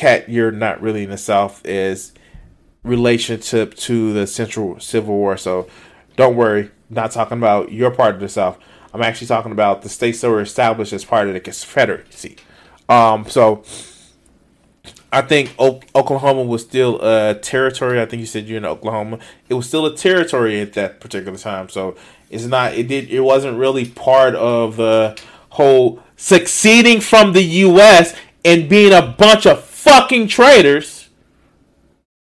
Cat, you're not really in the South is relationship to the Central Civil War. So don't worry, not talking about your part of the South. I'm actually talking about the states that were established as part of the Confederacy. Um, so I think o- Oklahoma was still a territory. I think you said you're in Oklahoma. It was still a territory at that particular time. So it's not. It did. It wasn't really part of the whole succeeding from the U.S. and being a bunch of fucking traitors,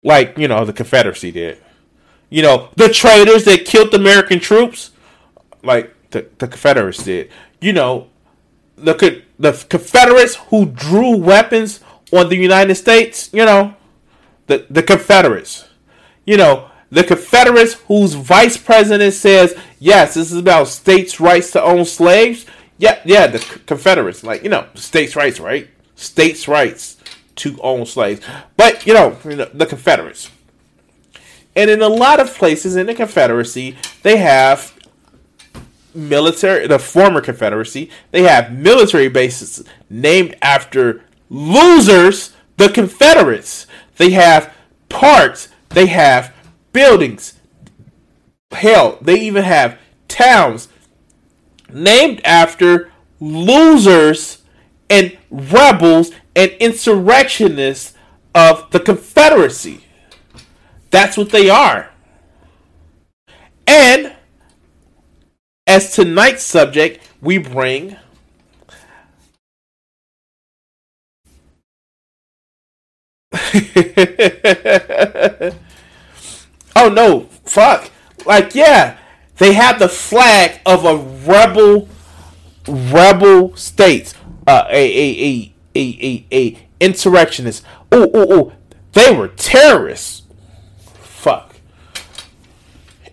like you know the Confederacy did. You know the traitors that killed American troops, like the, the Confederates did. You know the the Confederates who drew weapons on the United States. You know the the Confederates. You know the Confederates whose vice president says yes, this is about states' rights to own slaves. Yeah, yeah, the Confederates, like you know, states' rights, right? States' rights to own slaves. But you know, you know, the Confederates. And in a lot of places in the Confederacy, they have military the former Confederacy, they have military bases named after losers, the Confederates. They have parks, they have buildings. Hell, they even have towns named after losers and rebels and insurrectionists of the Confederacy. That's what they are. And as tonight's subject, we bring oh no, fuck. Like, yeah, they have the flag of a rebel rebel state. Uh, a, a, a a a a insurrectionist. Oh oh oh, they were terrorists. Fuck.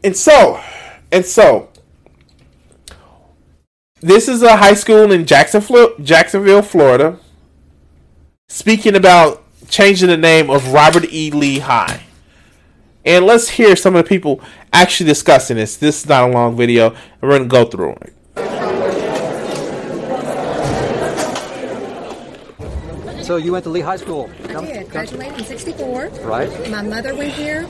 And so, and so, this is a high school in Jacksonville, Jacksonville, Florida. Speaking about changing the name of Robert E. Lee High. And let's hear some of the people actually discussing this. This is not a long video, we're going to go through it. So you went to Lee High School? I did. Graduated in '64. Right. My mother went here.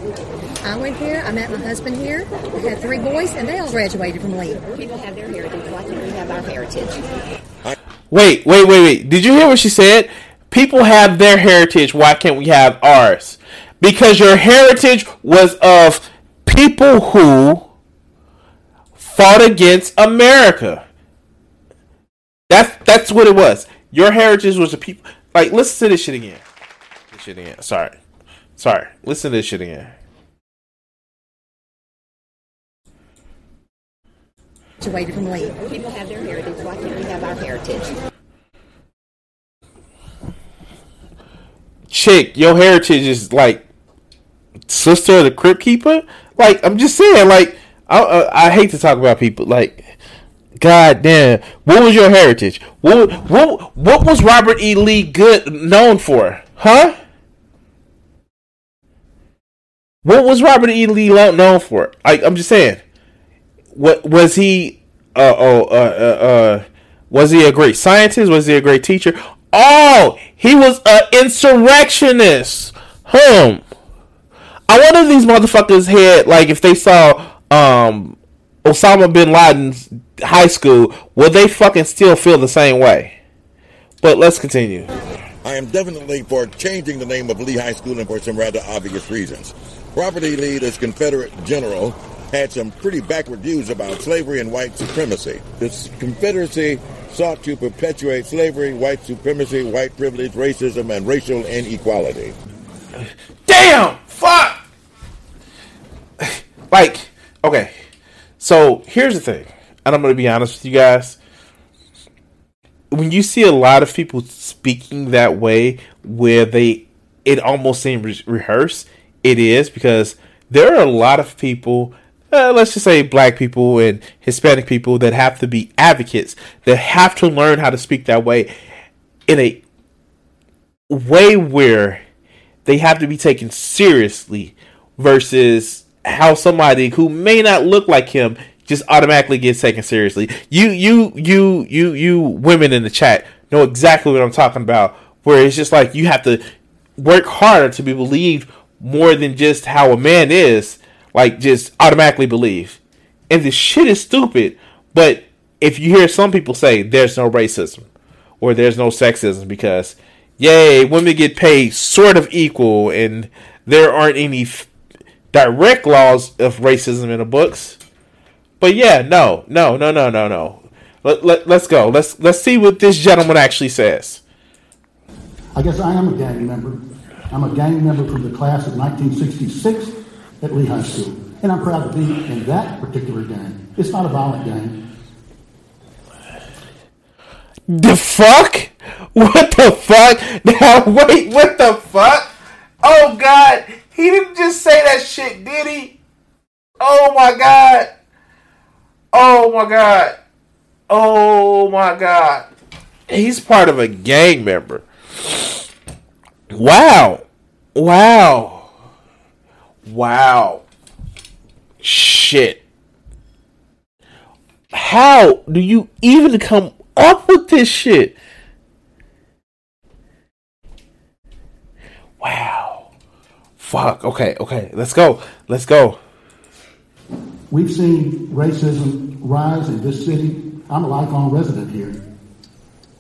I went here. I met my husband here. We had three boys, and they all graduated from Lee. People have their heritage. Why can't we have our heritage? Wait, wait, wait, wait. Did you hear what she said? People have their heritage. Why can't we have ours? Because your heritage was of people who fought against America. That's that's what it was. Your heritage was the people. Like, listen to this shit again. This shit again. Sorry. Sorry. Listen to this shit again. Graduated from Lee. People have their heritage. Why can't we have our heritage? Chick, your heritage is like sister of the crypt keeper. Like, I'm just saying. Like, I, I, I hate to talk about people. Like, God damn, what was your heritage? What what what was Robert E. Lee good known for? Huh? What was Robert E. Lee known for? I, I'm just saying. What was he? Uh oh. Uh, uh uh. Was he a great scientist? Was he a great teacher? Oh, he was an insurrectionist. Hmm. I wonder if these motherfuckers had like if they saw um Osama bin Laden's high school, would they fucking still feel the same way? But let's continue. I am definitely for changing the name of Lee High School and for some rather obvious reasons. Robert E. Lee, this Confederate general, had some pretty backward views about slavery and white supremacy. This Confederacy sought to perpetuate slavery, white supremacy, white privilege, racism, and racial inequality. Damn! Fuck! Like, okay. So here's the thing, and I'm going to be honest with you guys. When you see a lot of people speaking that way, where they it almost seems re- rehearsed. It is because there are a lot of people, uh, let's just say black people and Hispanic people, that have to be advocates, that have to learn how to speak that way in a way where they have to be taken seriously versus how somebody who may not look like him just automatically gets taken seriously. You you you you you women in the chat know exactly what I'm talking about where it's just like you have to work harder to be believed more than just how a man is, like just automatically believe. And this shit is stupid, but if you hear some people say there's no racism or there's no sexism because yay, women get paid sort of equal and there aren't any direct laws of racism in the books. But yeah, no, no, no, no, no, no. Let, let, let's go. Let's let's see what this gentleman actually says. I guess I am a gang member. I'm a gang member from the class of 1966 at Lee High School. And I'm proud to be in that particular gang. It's not a violent gang. The fuck? What the fuck? Now wait, what the fuck? Oh god, he didn't just say that shit, did he? Oh my god. Oh my god. Oh my god. He's part of a gang member. Wow. Wow. Wow. Shit. How do you even come up with this shit? Wow. Fuck. Okay, okay. Let's go. Let's go. We've seen racism rise in this city. I'm a lifelong resident here.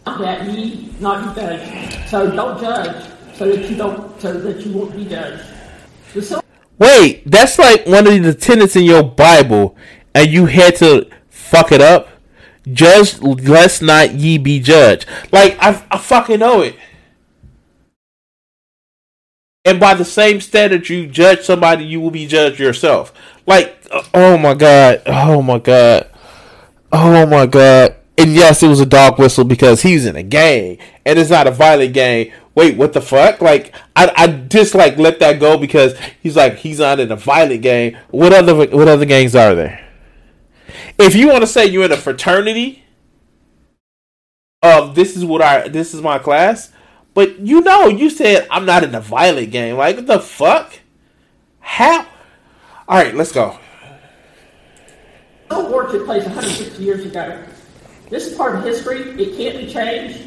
that ye not be judged. So don't judge, so that you don't, so that you won't be judged. The sil- Wait, that's like one of the tenets in your Bible, and you had to fuck it up. Judge, lest not ye be judged. Like I, I fucking know it. And by the same standard you judge somebody, you will be judged yourself. Like, uh, oh my god, oh my god, oh my god. And yes, it was a dog whistle because he's in a gang, and it's not a violent gang. Wait, what the fuck? Like, I, I just like let that go because he's like he's not in a violent gang. What other what other gangs are there? If you want to say you're in a fraternity, of this is what I this is my class, but you know you said I'm not in a violent game. Like what the fuck? How? All right, let's go. Civil War took place 160 years ago. This is part of history. It can't be changed.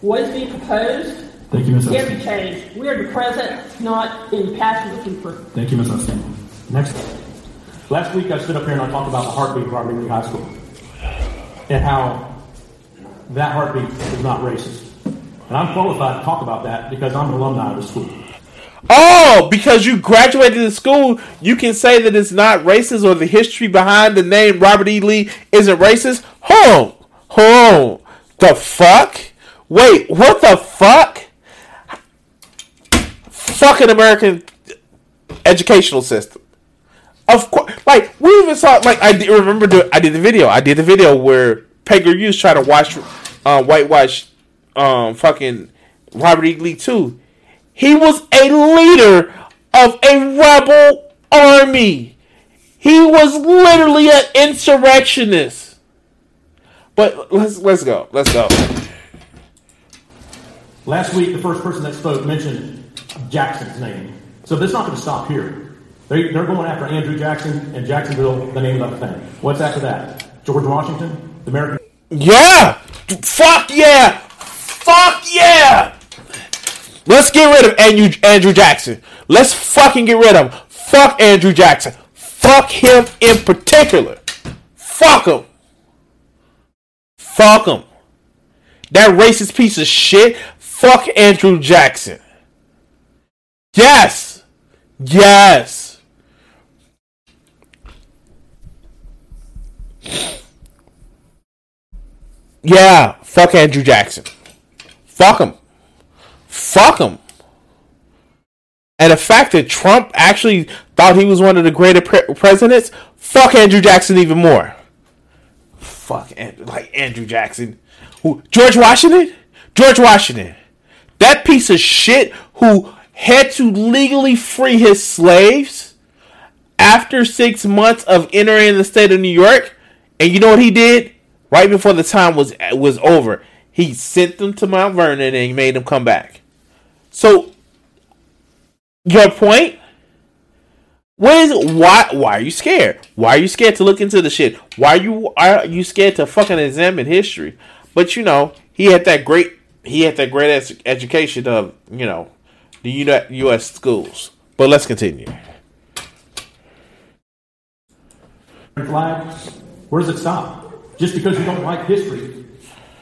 What is being proposed Thank you, Ms. can't Epstein. be changed. We are the present, not in the past we're looking for. Thank you, Ms. Epstein. Next. Last week I stood up here and I talked about the heartbeat of Robert E. High School and how that heartbeat is not racist. And I'm qualified to talk about that because I'm an alumni of the school. Oh, because you graduated the school, you can say that it's not racist or the history behind the name Robert E. Lee isn't racist? Hold on. The fuck? Wait, what the fuck? Fucking American educational system. Of course, like we even saw. Like I remember, I did the video. I did the video where Pegger Hughes tried to watch, uh, whitewash, um, fucking Robert E. Lee too. He was a leader of a rebel army. He was literally an insurrectionist. But let's let's go. Let's go. Last week, the first person that spoke mentioned Jackson's name. So this is not going to stop here. They, they're going after Andrew Jackson and Jacksonville, the name of the thing. What's after that? George Washington, the American. Yeah. Fuck yeah. Fuck yeah. Let's get rid of Andrew Andrew Jackson. Let's fucking get rid of him. Fuck Andrew Jackson. Fuck him in particular. Fuck him. Fuck him. That racist piece of shit. Fuck Andrew Jackson. Yes. Yes. Yeah. Fuck Andrew Jackson. Fuck him. Fuck him. And the fact that Trump actually thought he was one of the greater pre- presidents, fuck Andrew Jackson even more. Fuck Andrew, like Andrew Jackson, who George Washington, George Washington, that piece of shit who had to legally free his slaves after six months of entering the state of New York. And you know what he did? Right before the time was was over, he sent them to Mount Vernon and he made them come back. So, your point? What is? Why? Why are you scared? Why are you scared to look into the shit? Why are you are you scared to fucking examine history? But you know, he had that great he had that great ed- education of you know the U.S. schools. But let's continue. Flag, where does it stop? Just because you don't like history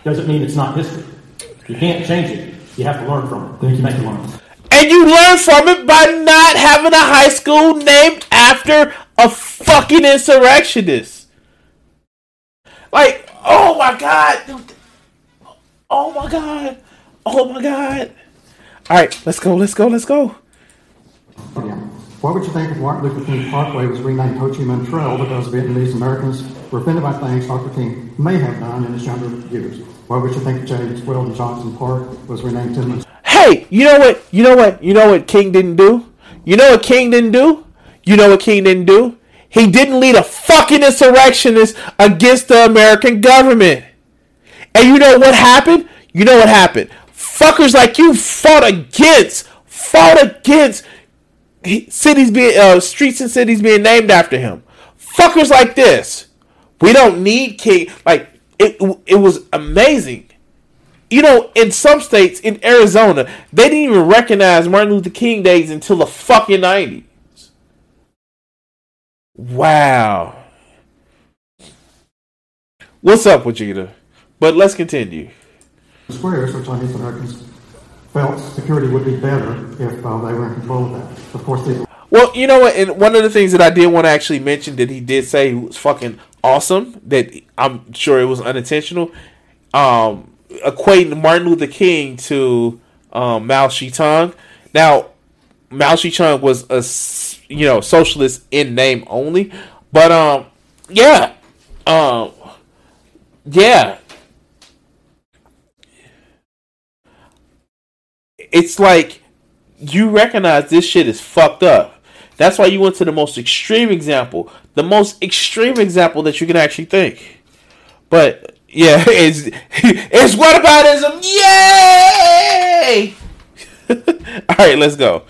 doesn't mean it's not history. You can't change it. You have to learn from it. Thank you. Lawrence. And you learn from it by not having a high school named after a fucking insurrectionist. Like, oh my god. Oh my god. Oh my god. All right, let's go. Let's go. Let's go. What would you think if Martin Luther King Parkway was renamed Ho Chi Minh Trail because Vietnamese Americans were offended by things Dr. King may have done in his younger years? What would you think James Weldon Johnson Park was renamed Tillman? Hey, you know what? You know what? You know what King didn't do? You know what King didn't do? You know what King didn't do? He didn't lead a fucking insurrectionist against the American government. And you know what happened? You know what happened? Fuckers like you fought against, fought against cities being, uh, streets and cities being named after him. Fuckers like this. We don't need King. Like, it, it was amazing. You know, in some states, in Arizona, they didn't even recognize Martin Luther King days until the fucking 90s. Wow. What's up, Vegeta? But let's continue. Squares for Chinese Americans felt security would be better if uh, they were in control of that. Of course, they. Well, you know what? And one of the things that I did want to actually mention that he did say was fucking awesome. That I'm sure it was unintentional. Um, equating Martin Luther King to um, Mao Zedong. Now, Mao Zedong was a you know socialist in name only, but um, yeah, um, yeah. It's like you recognize this shit is fucked up. That's why you went to the most extreme example, the most extreme example that you can actually think. But yeah, it's it's whataboutism. Yay! All right, let's go.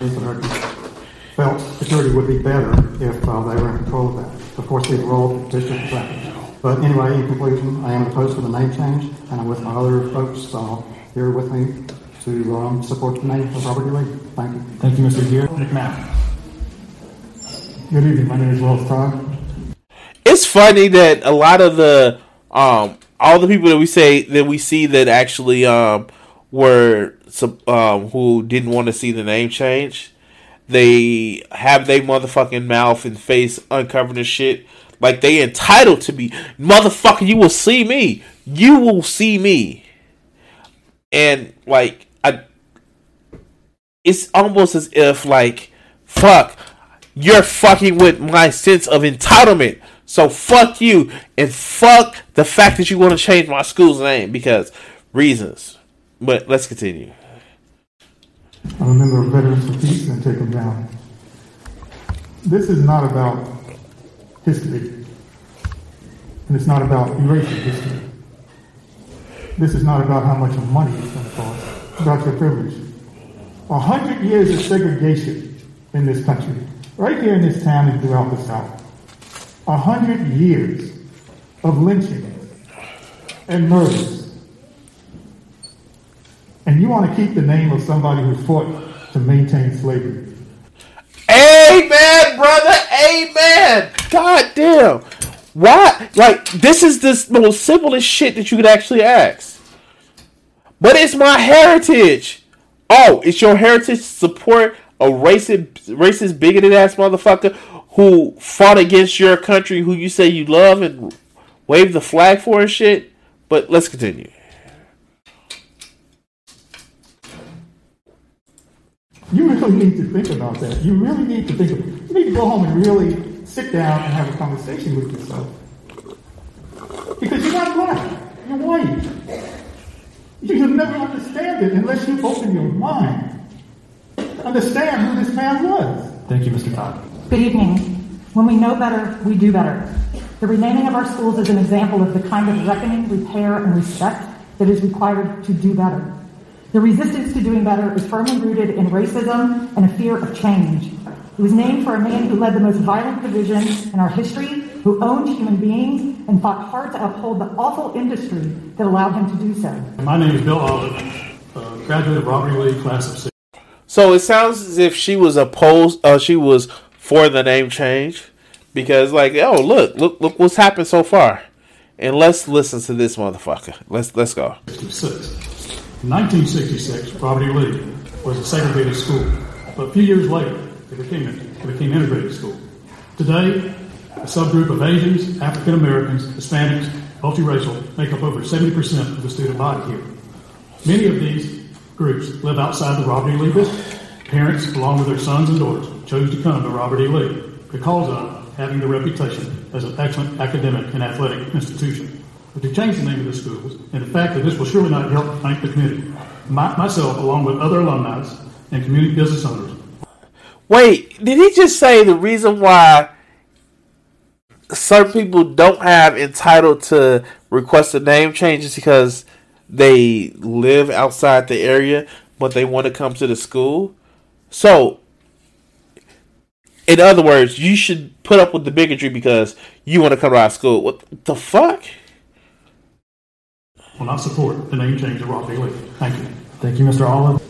Felt security would be better if uh, they were in control of that. Of course, these were all district practice. But anyway, in conclusion, I am opposed to the name change, and I'm with my other folks uh, here with me to um, support the name of Robert E. Lee. Thank you. Thank you, Mr. Gear. McMahon. Good evening. My name is Wells Todd. It's funny that a lot of the um, all the people that we say that we see that actually um, were um, who didn't want to see the name change, they have their motherfucking mouth and face uncovered and shit. Like they entitled to be motherfucker. You will see me. You will see me. And like I, it's almost as if like fuck, you're fucking with my sense of entitlement. So fuck you and fuck the fact that you want to change my school's name because reasons. But let's continue. I'm a member of Veterans Peace and take them down. This is not about history. And it's not about erasing history. This is not about how much money it's going to cost. It's about your privilege. A hundred years of segregation in this country, right here in this town and throughout the South. A hundred years of lynching and murders. And you want to keep the name of somebody who fought to maintain slavery. Amen, brother. Amen. God damn. Why? Like, this is the most simplest shit that you could actually ask. But it's my heritage. Oh, it's your heritage to support a racist, racist, bigoted ass motherfucker who fought against your country, who you say you love and wave the flag for and shit. But let's continue. You really need to think about that. You really need to think. Of, you need to go home and really sit down and have a conversation with yourself. Because you're not black. You're white. You'll never understand it unless you open your mind. understand who this man was. Thank you, Mr. Todd. Good evening. When we know better, we do better. The renaming of our schools is an example of the kind of reckoning, repair, and respect that is required to do better. The resistance to doing better is firmly rooted in racism and a fear of change. It was named for a man who led the most violent division in our history, who owned human beings, and fought hard to uphold the awful industry that allowed him to do so. My name is Bill Olive, uh, graduate of Robert E. Lee, class of six. So it sounds as if she was opposed. Uh, she was for the name change because, like, oh look, look, look what's happened so far. And let's listen to this motherfucker. Let's let's go. 66. 1966, Robert E. Lee was a segregated school, but a few years later, it became it became integrated school. Today, a subgroup of Asians, African Americans, Hispanics, multiracial make up over 70% of the student body here. Many of these groups live outside the Robert E. Lee district. Parents, along with their sons and daughters, chose to come to Robert E. Lee because of having the reputation as an excellent academic and athletic institution. But to change the name of the schools, and the fact that this will surely not help thank the community, my, myself, along with other alumni and community business owners, Wait, did he just say the reason why certain people don't have entitled to request a name change is because they live outside the area, but they want to come to the school? So, in other words, you should put up with the bigotry because you want to come to our school. What the fuck? will not support the name change of Robert E. Lee. Thank you. Thank you, Mr. Olive.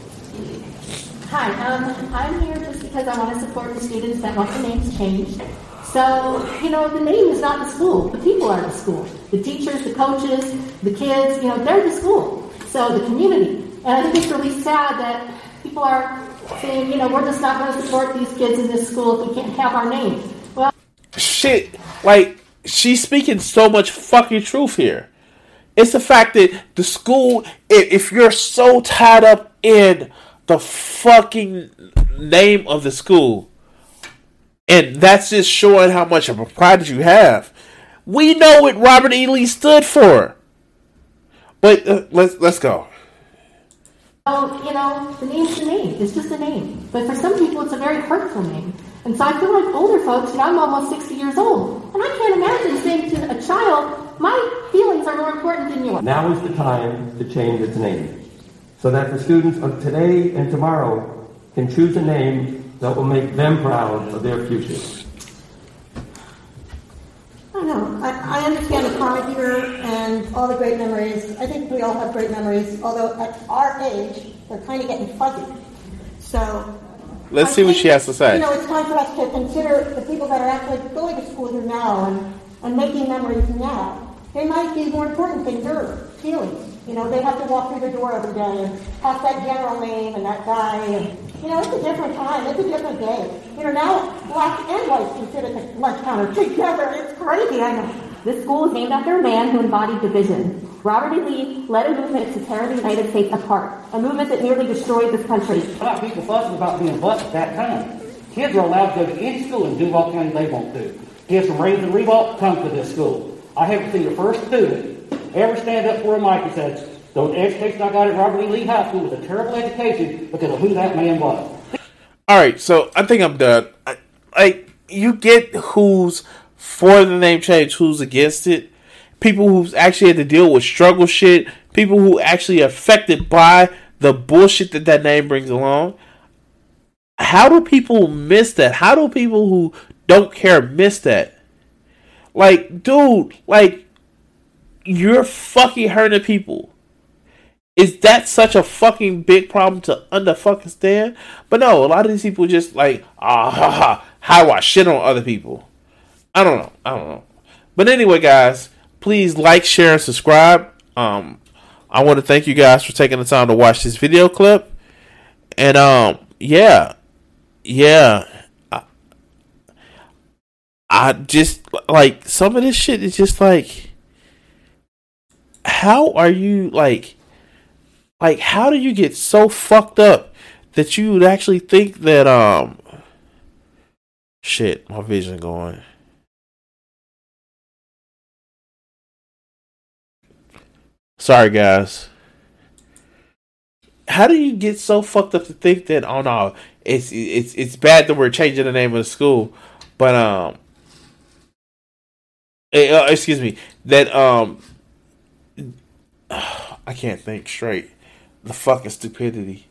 Hi, um, I'm here just because I want to support the students that want the names changed. So, you know, the name is not the school. The people are the school. The teachers, the coaches, the kids, you know, they're the school. So the community. And I think it's really sad that people are saying, you know, we're just not going to support these kids in this school if we can't have our name. Well, shit, like she's speaking so much fucking truth here. It's the fact that the school, if, you're so tied up in the fucking name of the school, and that's just showing how much of a pride you have. We know what Robert E. Lee stood for. But uh, let's let's go. Oh, you know, the name's the name. It's just a name. But for some people, it's a very hurtful name. And so I feel like older folks, you know, I'm almost 60 years old. And I can't imagine saying to a child, my feelings are more important than yours. Now is the time to change its name so that the students of today and tomorrow can choose a name that will make them proud of their future. I know. I, I understand the pride here and all the great memories. I think we all have great memories, although at our age, they're kind of getting fuzzy. So Let's I see what she has to say. You know, it's time for us to consider the people that are actually going to school here now and, and making memories now. They might be more important than your feelings. You know, they have to walk through the door every day and have that general name and that guy. And, you know, it's a different time. It's a different day. You know, now black and white can sit at the lunch counter together. It's crazy, I know. This school is named after a man who embodied division. Robert E. Lee led a movement to tear the United States apart, a movement that nearly destroyed this country. A lot of people fussing about being bused at that time. Kids are allowed to go to any school in Duval County they want to. Kids from Ravens and Revolt come to this school. I haven't seen the first student ever stand up for a mic and say, the education I got at Robert E. Lee High School was a terrible education because of who that man was. All right, so I think I'm done. Like you get who's for the name change, who's against it. People who's actually had to deal with struggle shit. People who actually affected by the bullshit that that name brings along. How do people miss that? How do people who don't care miss that? Like, dude, like you're fucking hurting people. Is that such a fucking big problem to under fucking stand? But no, a lot of these people just like, ah, ha, ha, how I shit on other people? I don't know. I don't know. But anyway, guys, please like, share, and subscribe. Um, I want to thank you guys for taking the time to watch this video clip. And um, yeah, yeah, I, I just like some of this shit is just like, how are you like? Like how do you get so fucked up that you would actually think that um shit my vision going sorry guys how do you get so fucked up to think that oh no, it's it's it's bad that we're changing the name of the school, but um, eh, uh, excuse me, that um, I can't think straight. The fucking stupidity.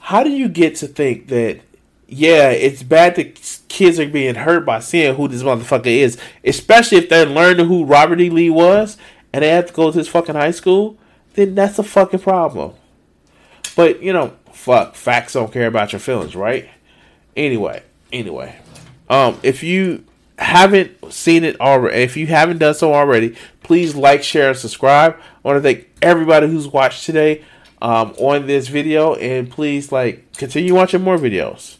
How do you get to think that? Yeah, it's bad that kids are being hurt by seeing who this motherfucker is, especially if they're learning who Robert E. Lee was and they have to go to his fucking high school. Then that's a fucking problem. But you know, fuck, facts don't care about your feelings, right? Anyway, anyway, um, if you haven't seen it already, if you haven't done so already, please like, share, and subscribe. I want to thank everybody who's watched today um, on this video, and please like continue watching more videos.